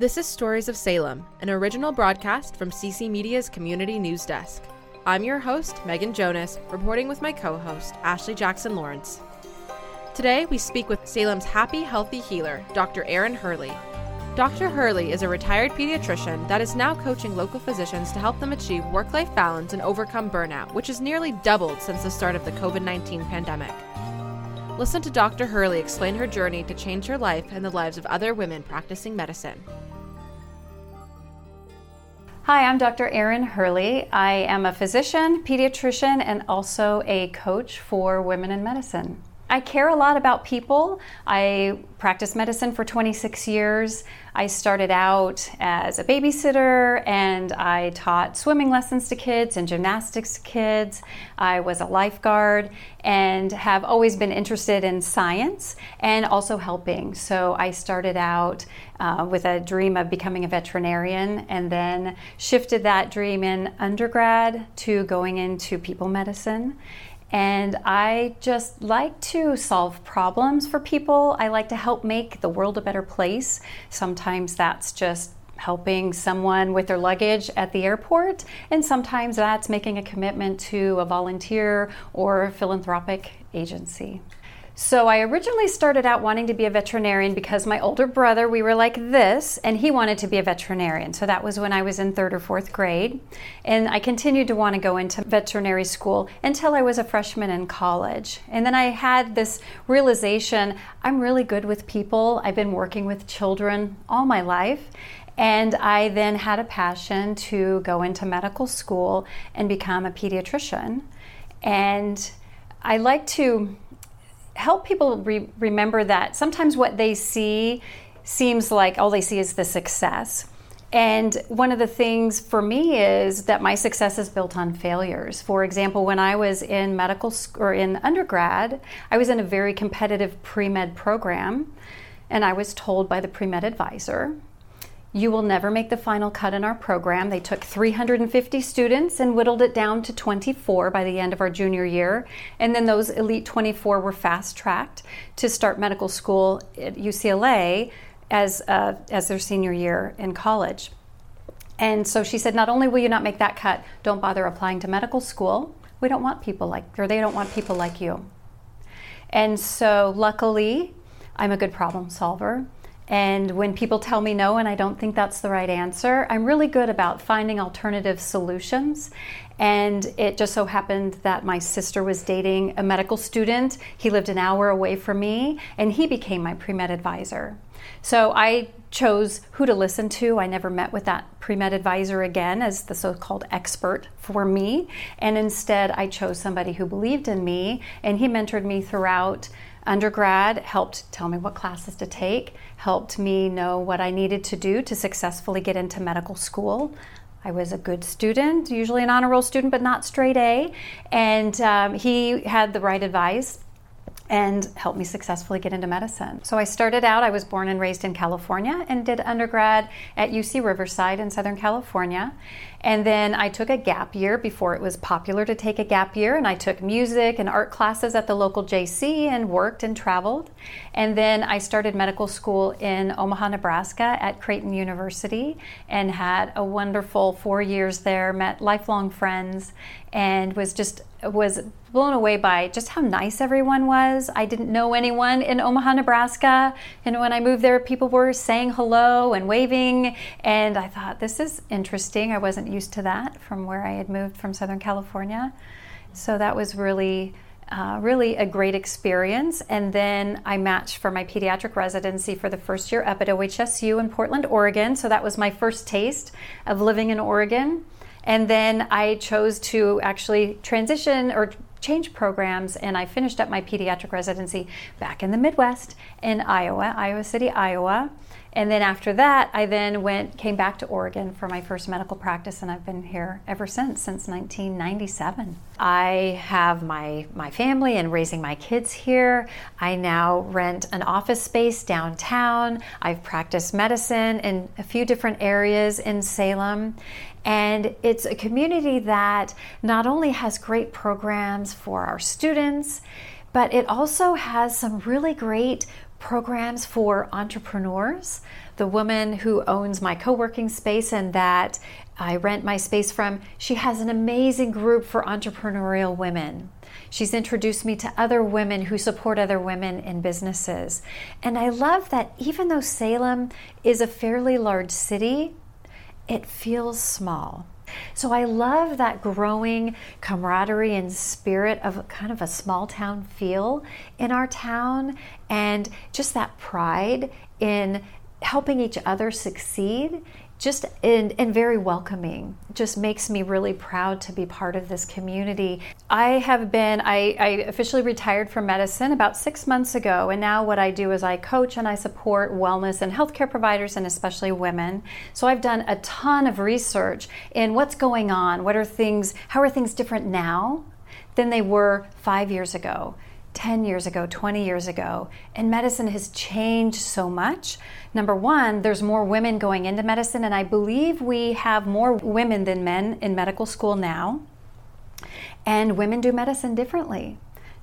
This is Stories of Salem, an original broadcast from CC Media's Community News Desk. I'm your host, Megan Jonas, reporting with my co host, Ashley Jackson Lawrence. Today, we speak with Salem's happy, healthy healer, Dr. Erin Hurley. Dr. Hurley is a retired pediatrician that is now coaching local physicians to help them achieve work life balance and overcome burnout, which has nearly doubled since the start of the COVID 19 pandemic. Listen to Dr. Hurley explain her journey to change her life and the lives of other women practicing medicine. Hi, I'm Dr. Erin Hurley. I am a physician, pediatrician, and also a coach for women in medicine. I care a lot about people. I practiced medicine for 26 years. I started out as a babysitter and I taught swimming lessons to kids and gymnastics to kids. I was a lifeguard and have always been interested in science and also helping. So I started out uh, with a dream of becoming a veterinarian and then shifted that dream in undergrad to going into people medicine. And I just like to solve problems for people. I like to help make the world a better place. Sometimes that's just helping someone with their luggage at the airport, and sometimes that's making a commitment to a volunteer or philanthropic agency. So I originally started out wanting to be a veterinarian because my older brother, we were like this, and he wanted to be a veterinarian. So that was when I was in third or fourth grade. And I continued to want to go into veterinary school until I was a freshman in college. And then I had this realization I'm really good with people. I've been working with children all my life. And I then had a passion to go into medical school and become a pediatrician. And I like to help people re- remember that sometimes what they see seems like all they see is the success. And one of the things for me is that my success is built on failures. For example, when I was in medical school or in undergrad, I was in a very competitive pre med program, and I was told by the pre med advisor you will never make the final cut in our program. They took 350 students and whittled it down to 24 by the end of our junior year. And then those elite 24 were fast tracked to start medical school at UCLA as, uh, as their senior year in college. And so she said, not only will you not make that cut, don't bother applying to medical school. We don't want people like, or they don't want people like you. And so luckily, I'm a good problem solver. And when people tell me no and I don't think that's the right answer, I'm really good about finding alternative solutions. And it just so happened that my sister was dating a medical student. He lived an hour away from me, and he became my pre med advisor. So I chose who to listen to. I never met with that pre med advisor again as the so called expert for me. And instead, I chose somebody who believed in me, and he mentored me throughout undergrad, helped tell me what classes to take, helped me know what I needed to do to successfully get into medical school. I was a good student, usually an honor roll student, but not straight A. And um, he had the right advice and helped me successfully get into medicine. So I started out, I was born and raised in California and did undergrad at UC Riverside in Southern California. And then I took a gap year before it was popular to take a gap year, and I took music and art classes at the local JC and worked and traveled. And then I started medical school in Omaha, Nebraska at Creighton University and had a wonderful four years there, met lifelong friends, and was just was blown away by just how nice everyone was. I didn't know anyone in Omaha, Nebraska. And when I moved there, people were saying hello and waving. And I thought, this is interesting. I wasn't used to that from where I had moved from Southern California. So that was really. Uh, really a great experience. And then I matched for my pediatric residency for the first year up at OHSU in Portland, Oregon. So that was my first taste of living in Oregon. And then I chose to actually transition or change programs and I finished up my pediatric residency back in the Midwest in Iowa, Iowa City, Iowa. And then after that, I then went came back to Oregon for my first medical practice and I've been here ever since since 1997. I have my my family and raising my kids here. I now rent an office space downtown. I've practiced medicine in a few different areas in Salem and it's a community that not only has great programs for our students, but it also has some really great programs for entrepreneurs. The woman who owns my co working space and that I rent my space from, she has an amazing group for entrepreneurial women. She's introduced me to other women who support other women in businesses. And I love that even though Salem is a fairly large city, it feels small. So I love that growing camaraderie and spirit of kind of a small town feel in our town and just that pride in helping each other succeed just and, and very welcoming. Just makes me really proud to be part of this community. I have been I, I, officially retired from medicine about six months ago and now what i do is i coach and i support wellness and healthcare providers and especially women. So i've done a ton of research in what's going on what are things how are things different now than they were five years ago 10 years ago, 20 years ago, and medicine has changed so much. Number one, there's more women going into medicine, and I believe we have more women than men in medical school now. And women do medicine differently.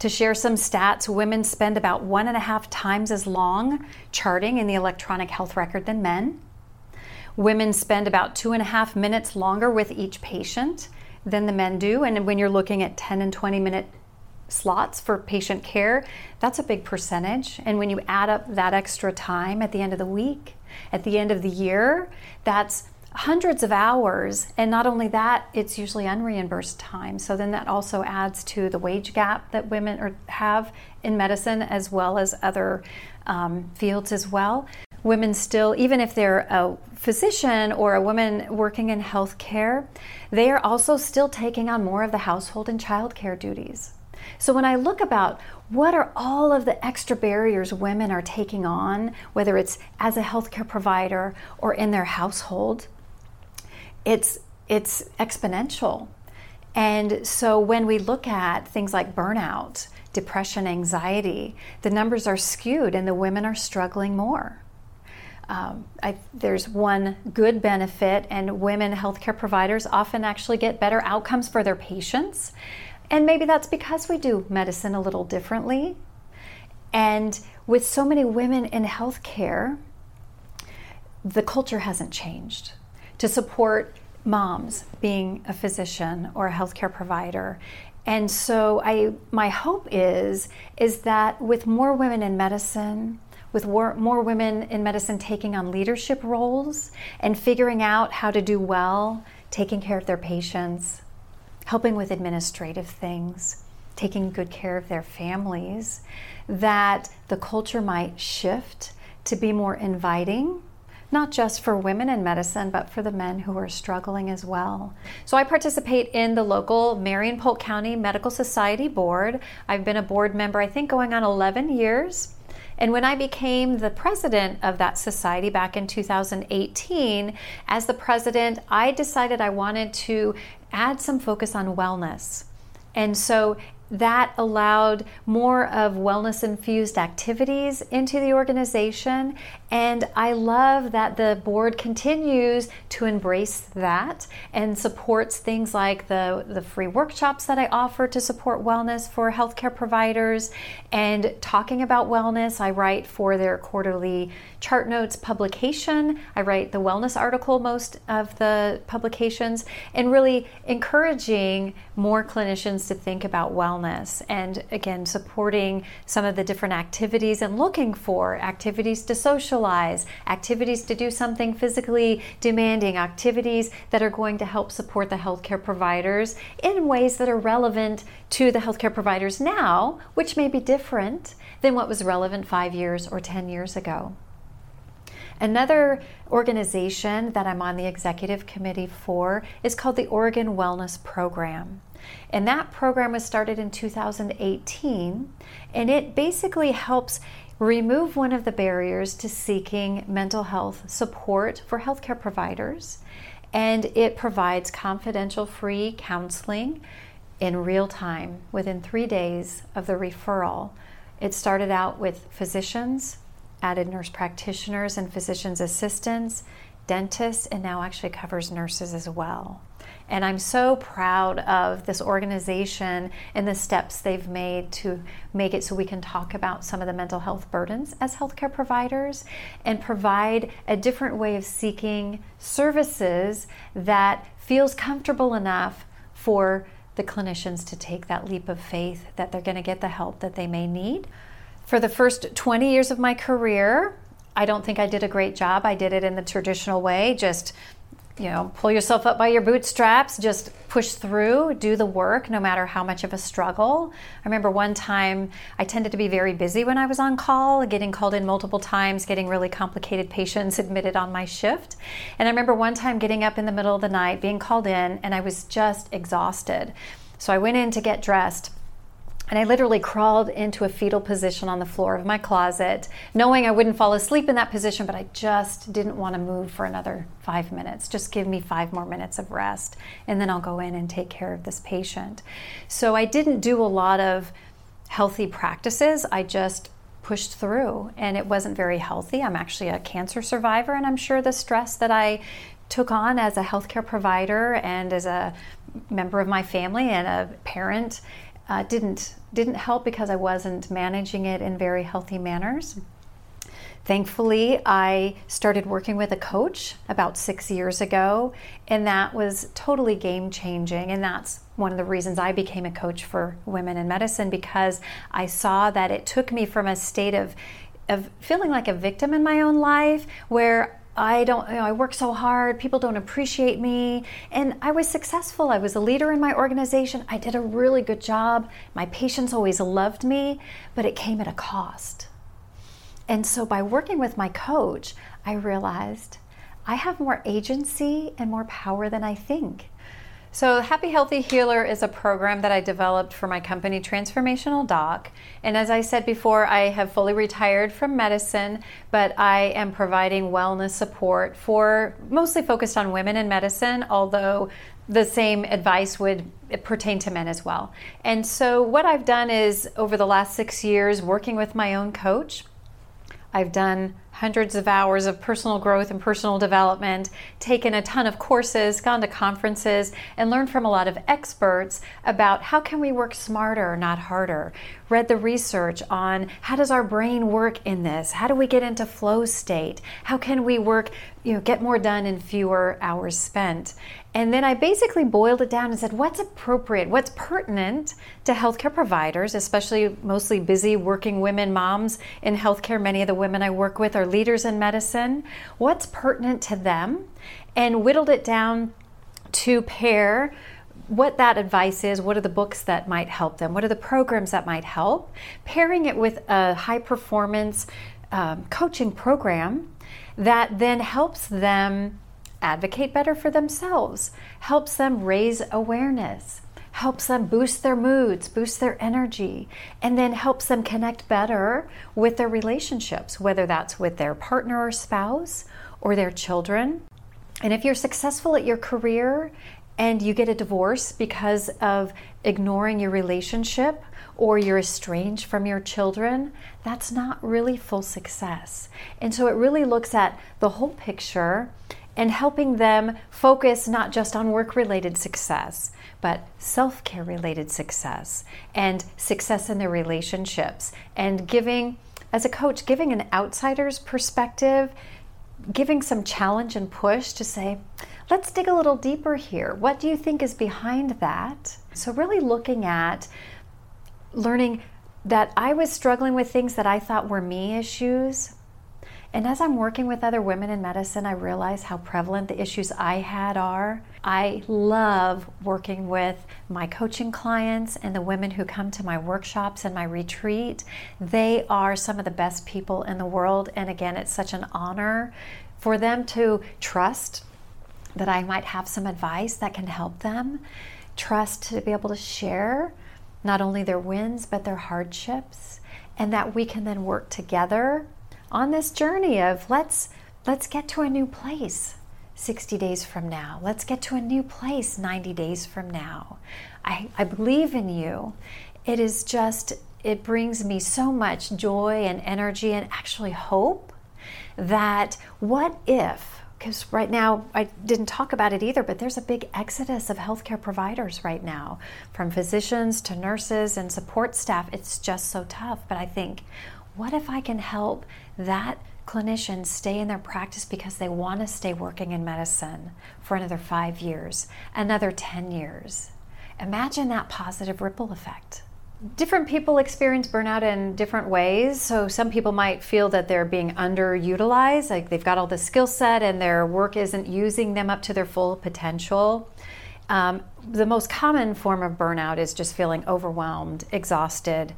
To share some stats, women spend about one and a half times as long charting in the electronic health record than men. Women spend about two and a half minutes longer with each patient than the men do. And when you're looking at 10 and 20 minute slots for patient care, that's a big percentage. And when you add up that extra time at the end of the week, at the end of the year, that's hundreds of hours. And not only that, it's usually unreimbursed time. So then that also adds to the wage gap that women have in medicine as well as other um, fields as well. Women still, even if they're a physician or a woman working in healthcare, they are also still taking on more of the household and childcare duties. So when I look about what are all of the extra barriers women are taking on, whether it's as a healthcare provider or in their household, it's it's exponential. And so when we look at things like burnout, depression, anxiety, the numbers are skewed and the women are struggling more. Um, I, there's one good benefit, and women healthcare providers often actually get better outcomes for their patients and maybe that's because we do medicine a little differently. And with so many women in healthcare, the culture hasn't changed to support moms being a physician or a healthcare provider. And so I my hope is is that with more women in medicine, with more, women in medicine taking on leadership roles and figuring out how to do well, taking care of their patients, helping with administrative things, taking good care of their families, that the culture might shift to be more inviting not just for women in medicine, but for the men who are struggling as well. So I participate in the local Marion Polk County Medical Society board. I've been a board member, I think, going on 11 years. And when I became the president of that society back in 2018, as the president, I decided I wanted to add some focus on wellness. And so that allowed more of wellness infused activities into the organization. And I love that the board continues to embrace that and supports things like the, the free workshops that I offer to support wellness for healthcare providers and talking about wellness. I write for their quarterly chart notes publication. I write the wellness article most of the publications and really encouraging more clinicians to think about wellness and again supporting some of the different activities and looking for activities to socialize, activities to do something physically demanding, activities that are going to help support the healthcare providers in ways that are relevant to the healthcare providers now, which may be different than what was relevant 5 years or 10 years ago. Another organization that I'm on the executive committee for is called the Oregon Wellness Program. And that program was started in 2018, and it basically helps remove one of the barriers to seeking mental health support for healthcare providers. And it provides confidential free counseling in real time within three days of the referral. It started out with physicians, added nurse practitioners and physician's assistants, dentists, and now actually covers nurses as well. And I'm so proud of this organization and the steps they've made to make it so we can talk about some of the mental health burdens as healthcare providers and provide a different way of seeking services that feels comfortable enough for the clinicians to take that leap of faith that they're going to get the help that they may need. For the first 20 years of my career, I don't think I did a great job. I did it in the traditional way, just you know, pull yourself up by your bootstraps, just push through, do the work, no matter how much of a struggle. I remember one time I tended to be very busy when I was on call, getting called in multiple times, getting really complicated patients admitted on my shift. And I remember one time getting up in the middle of the night, being called in, and I was just exhausted. So I went in to get dressed and I literally crawled into a fetal position on the floor of my closet, knowing I wouldn't fall asleep in that position, but I just didn't want to move for another five minutes. Just give me five more minutes of rest, and then I'll go in and take care of this patient. So I didn't do a lot of healthy practices. I just pushed through, and it wasn't very healthy. I'm actually a cancer survivor, and I'm sure the stress that I took on as a healthcare provider and as a member of my family and a parent uh, didn't didn't help because I wasn't managing it in very healthy manners. Thankfully, I started working with a coach about six years ago, and that was totally game changing. And that's one of the reasons I became a coach for women in medicine because I saw that it took me from a state of, of feeling like a victim in my own life where I don't, you know, I work so hard, people don't appreciate me. And I was successful. I was a leader in my organization. I did a really good job. My patients always loved me, but it came at a cost. And so by working with my coach, I realized I have more agency and more power than I think. So, Happy Healthy Healer is a program that I developed for my company, Transformational Doc. And as I said before, I have fully retired from medicine, but I am providing wellness support for mostly focused on women in medicine, although the same advice would pertain to men as well. And so, what I've done is over the last six years, working with my own coach, I've done hundreds of hours of personal growth and personal development, taken a ton of courses, gone to conferences, and learned from a lot of experts about how can we work smarter, not harder. Read the research on how does our brain work in this? How do we get into flow state? How can we work, you know, get more done in fewer hours spent? And then I basically boiled it down and said, what's appropriate, what's pertinent to healthcare providers, especially mostly busy working women, moms in healthcare. Many of the women I work with are leaders in medicine. What's pertinent to them? And whittled it down to pair what that advice is, what are the books that might help them, what are the programs that might help, pairing it with a high performance um, coaching program that then helps them advocate better for themselves, helps them raise awareness, helps them boost their moods, boost their energy, and then helps them connect better with their relationships, whether that's with their partner or spouse or their children. And if you're successful at your career and you get a divorce because of ignoring your relationship or you're estranged from your children, that's not really full success. And so it really looks at the whole picture and helping them focus not just on work related success, but self care related success and success in their relationships. And giving, as a coach, giving an outsider's perspective, giving some challenge and push to say, let's dig a little deeper here. What do you think is behind that? So, really looking at learning that I was struggling with things that I thought were me issues and as I'm working with other women in medicine, I realize how prevalent the issues I had are. I love working with my coaching clients and the women who come to my workshops and my retreat. They are some of the best people in the world. And again, it's such an honor for them to trust that I might have some advice that can help them, trust to be able to share not only their wins, but their hardships, and that we can then work together on this journey of let's let's get to a new place 60 days from now. Let's get to a new place 90 days from now. I, I believe in you. It is just, it brings me so much joy and energy and actually hope that what if because right now I didn't talk about it either, but there's a big exodus of healthcare providers right now, from physicians to nurses and support staff. It's just so tough. But I think, what if I can help that clinician stay in their practice because they want to stay working in medicine for another five years, another 10 years? Imagine that positive ripple effect different people experience burnout in different ways. So some people might feel that they're being underutilized, like they've got all the skill set and their work isn't using them up to their full potential. Um, the most common form of burnout is just feeling overwhelmed, exhausted,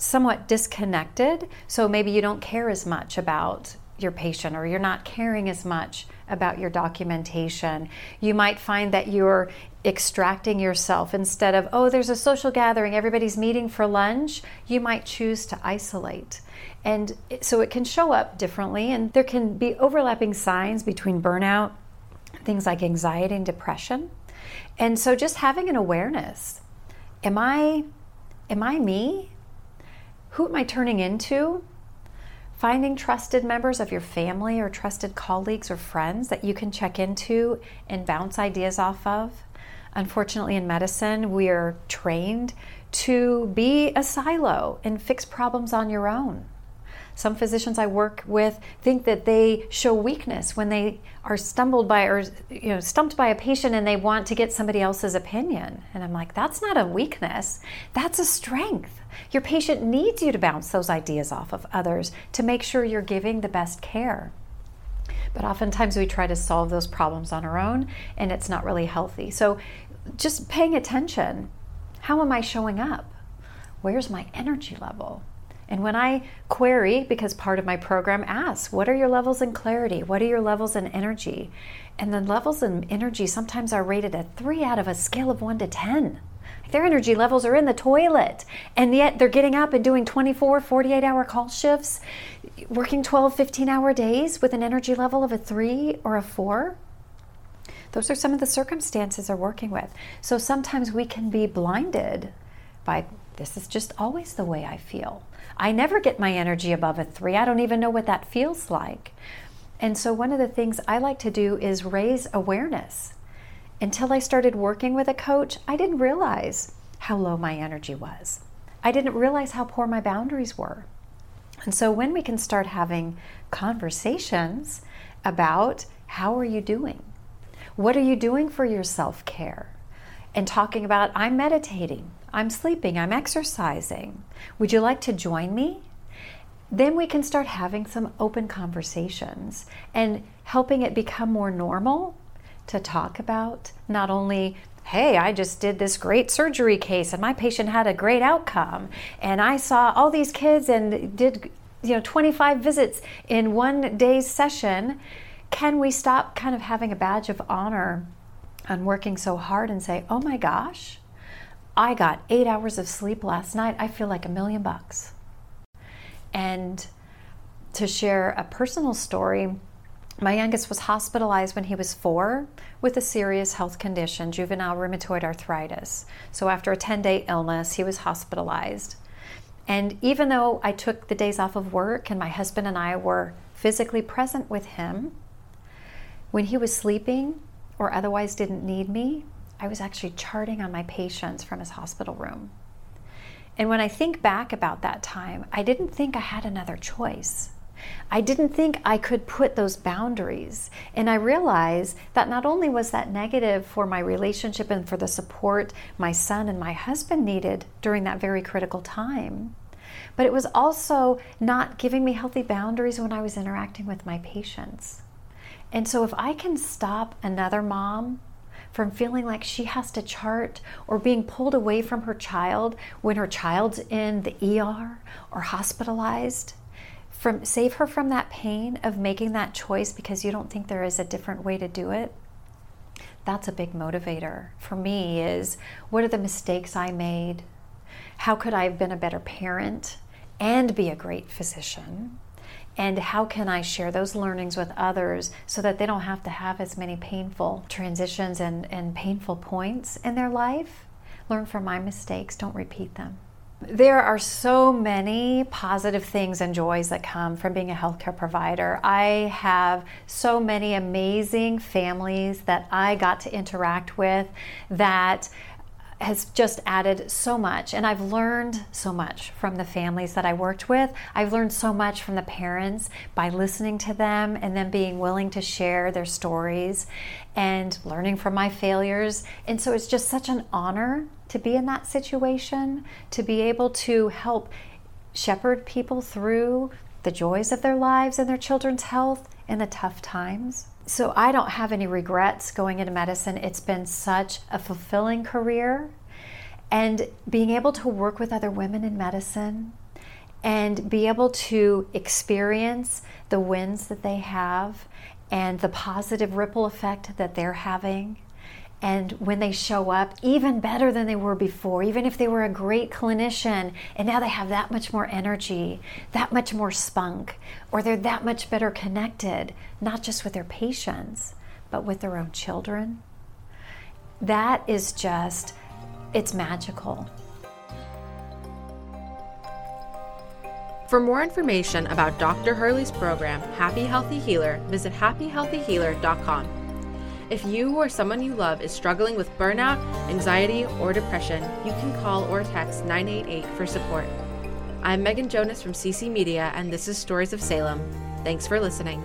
somewhat disconnected. So maybe you don't care as much about your patient or you're not caring as much about your documentation. You might find that you're extracting yourself instead of, oh, there's a social gathering, everybody's meeting for lunch. You might choose to isolate. And so it can show up differently, and there can be overlapping signs between burnout, things like anxiety and depression. And so just having an awareness am I am I me? Who am I turning into? Finding trusted members of your family or trusted colleagues or friends that you can check into and bounce ideas off of. Unfortunately, in medicine, we are trained to be a silo and fix problems on your own. Some physicians I work with think that they show weakness when they are stumbled by or you know stumped by a patient and they want to get somebody else's opinion. And I'm like, that's not a weakness. That's a strength. Your patient needs you to bounce those ideas off of others to make sure you're giving the best care. But oftentimes we try to solve those problems on our own and it's not really healthy. So just paying attention. How am I showing up? Where's my energy level? And when I query, because part of my program asks, what are your levels in clarity? What are your levels in energy? And the levels in energy sometimes are rated at three out of a scale of one to 10. Their energy levels are in the toilet, and yet they're getting up and doing 24, 48 hour call shifts, working 12, 15 hour days with an energy level of a three or a four. Those are some of the circumstances they're working with. So sometimes we can be blinded by this is just always the way I feel. I never get my energy above a three. I don't even know what that feels like. And so, one of the things I like to do is raise awareness. Until I started working with a coach, I didn't realize how low my energy was. I didn't realize how poor my boundaries were. And so, when we can start having conversations about how are you doing? What are you doing for your self care? And talking about, I'm meditating, I'm sleeping, I'm exercising. Would you like to join me? Then we can start having some open conversations and helping it become more normal to talk about not only hey, I just did this great surgery case and my patient had a great outcome. And I saw all these kids and did, you know, 25 visits in one day's session. Can we stop kind of having a badge of honor on working so hard and say, oh my gosh, I got eight hours of sleep last night. I feel like a million bucks. And to share a personal story, my youngest was hospitalized when he was four with a serious health condition, juvenile rheumatoid arthritis. So, after a 10 day illness, he was hospitalized. And even though I took the days off of work and my husband and I were physically present with him, when he was sleeping or otherwise didn't need me, I was actually charting on my patients from his hospital room. And when I think back about that time, I didn't think I had another choice. I didn't think I could put those boundaries. And I realized that not only was that negative for my relationship and for the support my son and my husband needed during that very critical time, but it was also not giving me healthy boundaries when I was interacting with my patients. And so if I can stop another mom from feeling like she has to chart or being pulled away from her child when her child's in the ER or hospitalized. From, save her from that pain of making that choice because you don't think there is a different way to do it. That's a big motivator for me is what are the mistakes I made? How could I have been a better parent and be a great physician? And how can I share those learnings with others so that they don't have to have as many painful transitions and, and painful points in their life? Learn from my mistakes, don't repeat them. There are so many positive things and joys that come from being a healthcare provider. I have so many amazing families that I got to interact with that has just added so much. And I've learned so much from the families that I worked with. I've learned so much from the parents by listening to them and then being willing to share their stories and learning from my failures. And so it's just such an honor to be in that situation, to be able to help shepherd people through the joys of their lives and their children's health and the tough times so I don't have any regrets going into medicine. It's been such a fulfilling career. And being able to work with other women in medicine and be able to experience the wins that they have and the positive ripple effect that they're having and when they show up, even better than they were before, even if they were a great clinician and now they have that much more energy, that much more spunk, or they're that much better connected, not just with their patients, but with their own children. That is just, it's magical. For more information about Dr. Hurley's program, Happy Healthy Healer, visit happyhealthyhealer.com. If you or someone you love is struggling with burnout, anxiety, or depression, you can call or text 988 for support. I'm Megan Jonas from CC Media, and this is Stories of Salem. Thanks for listening.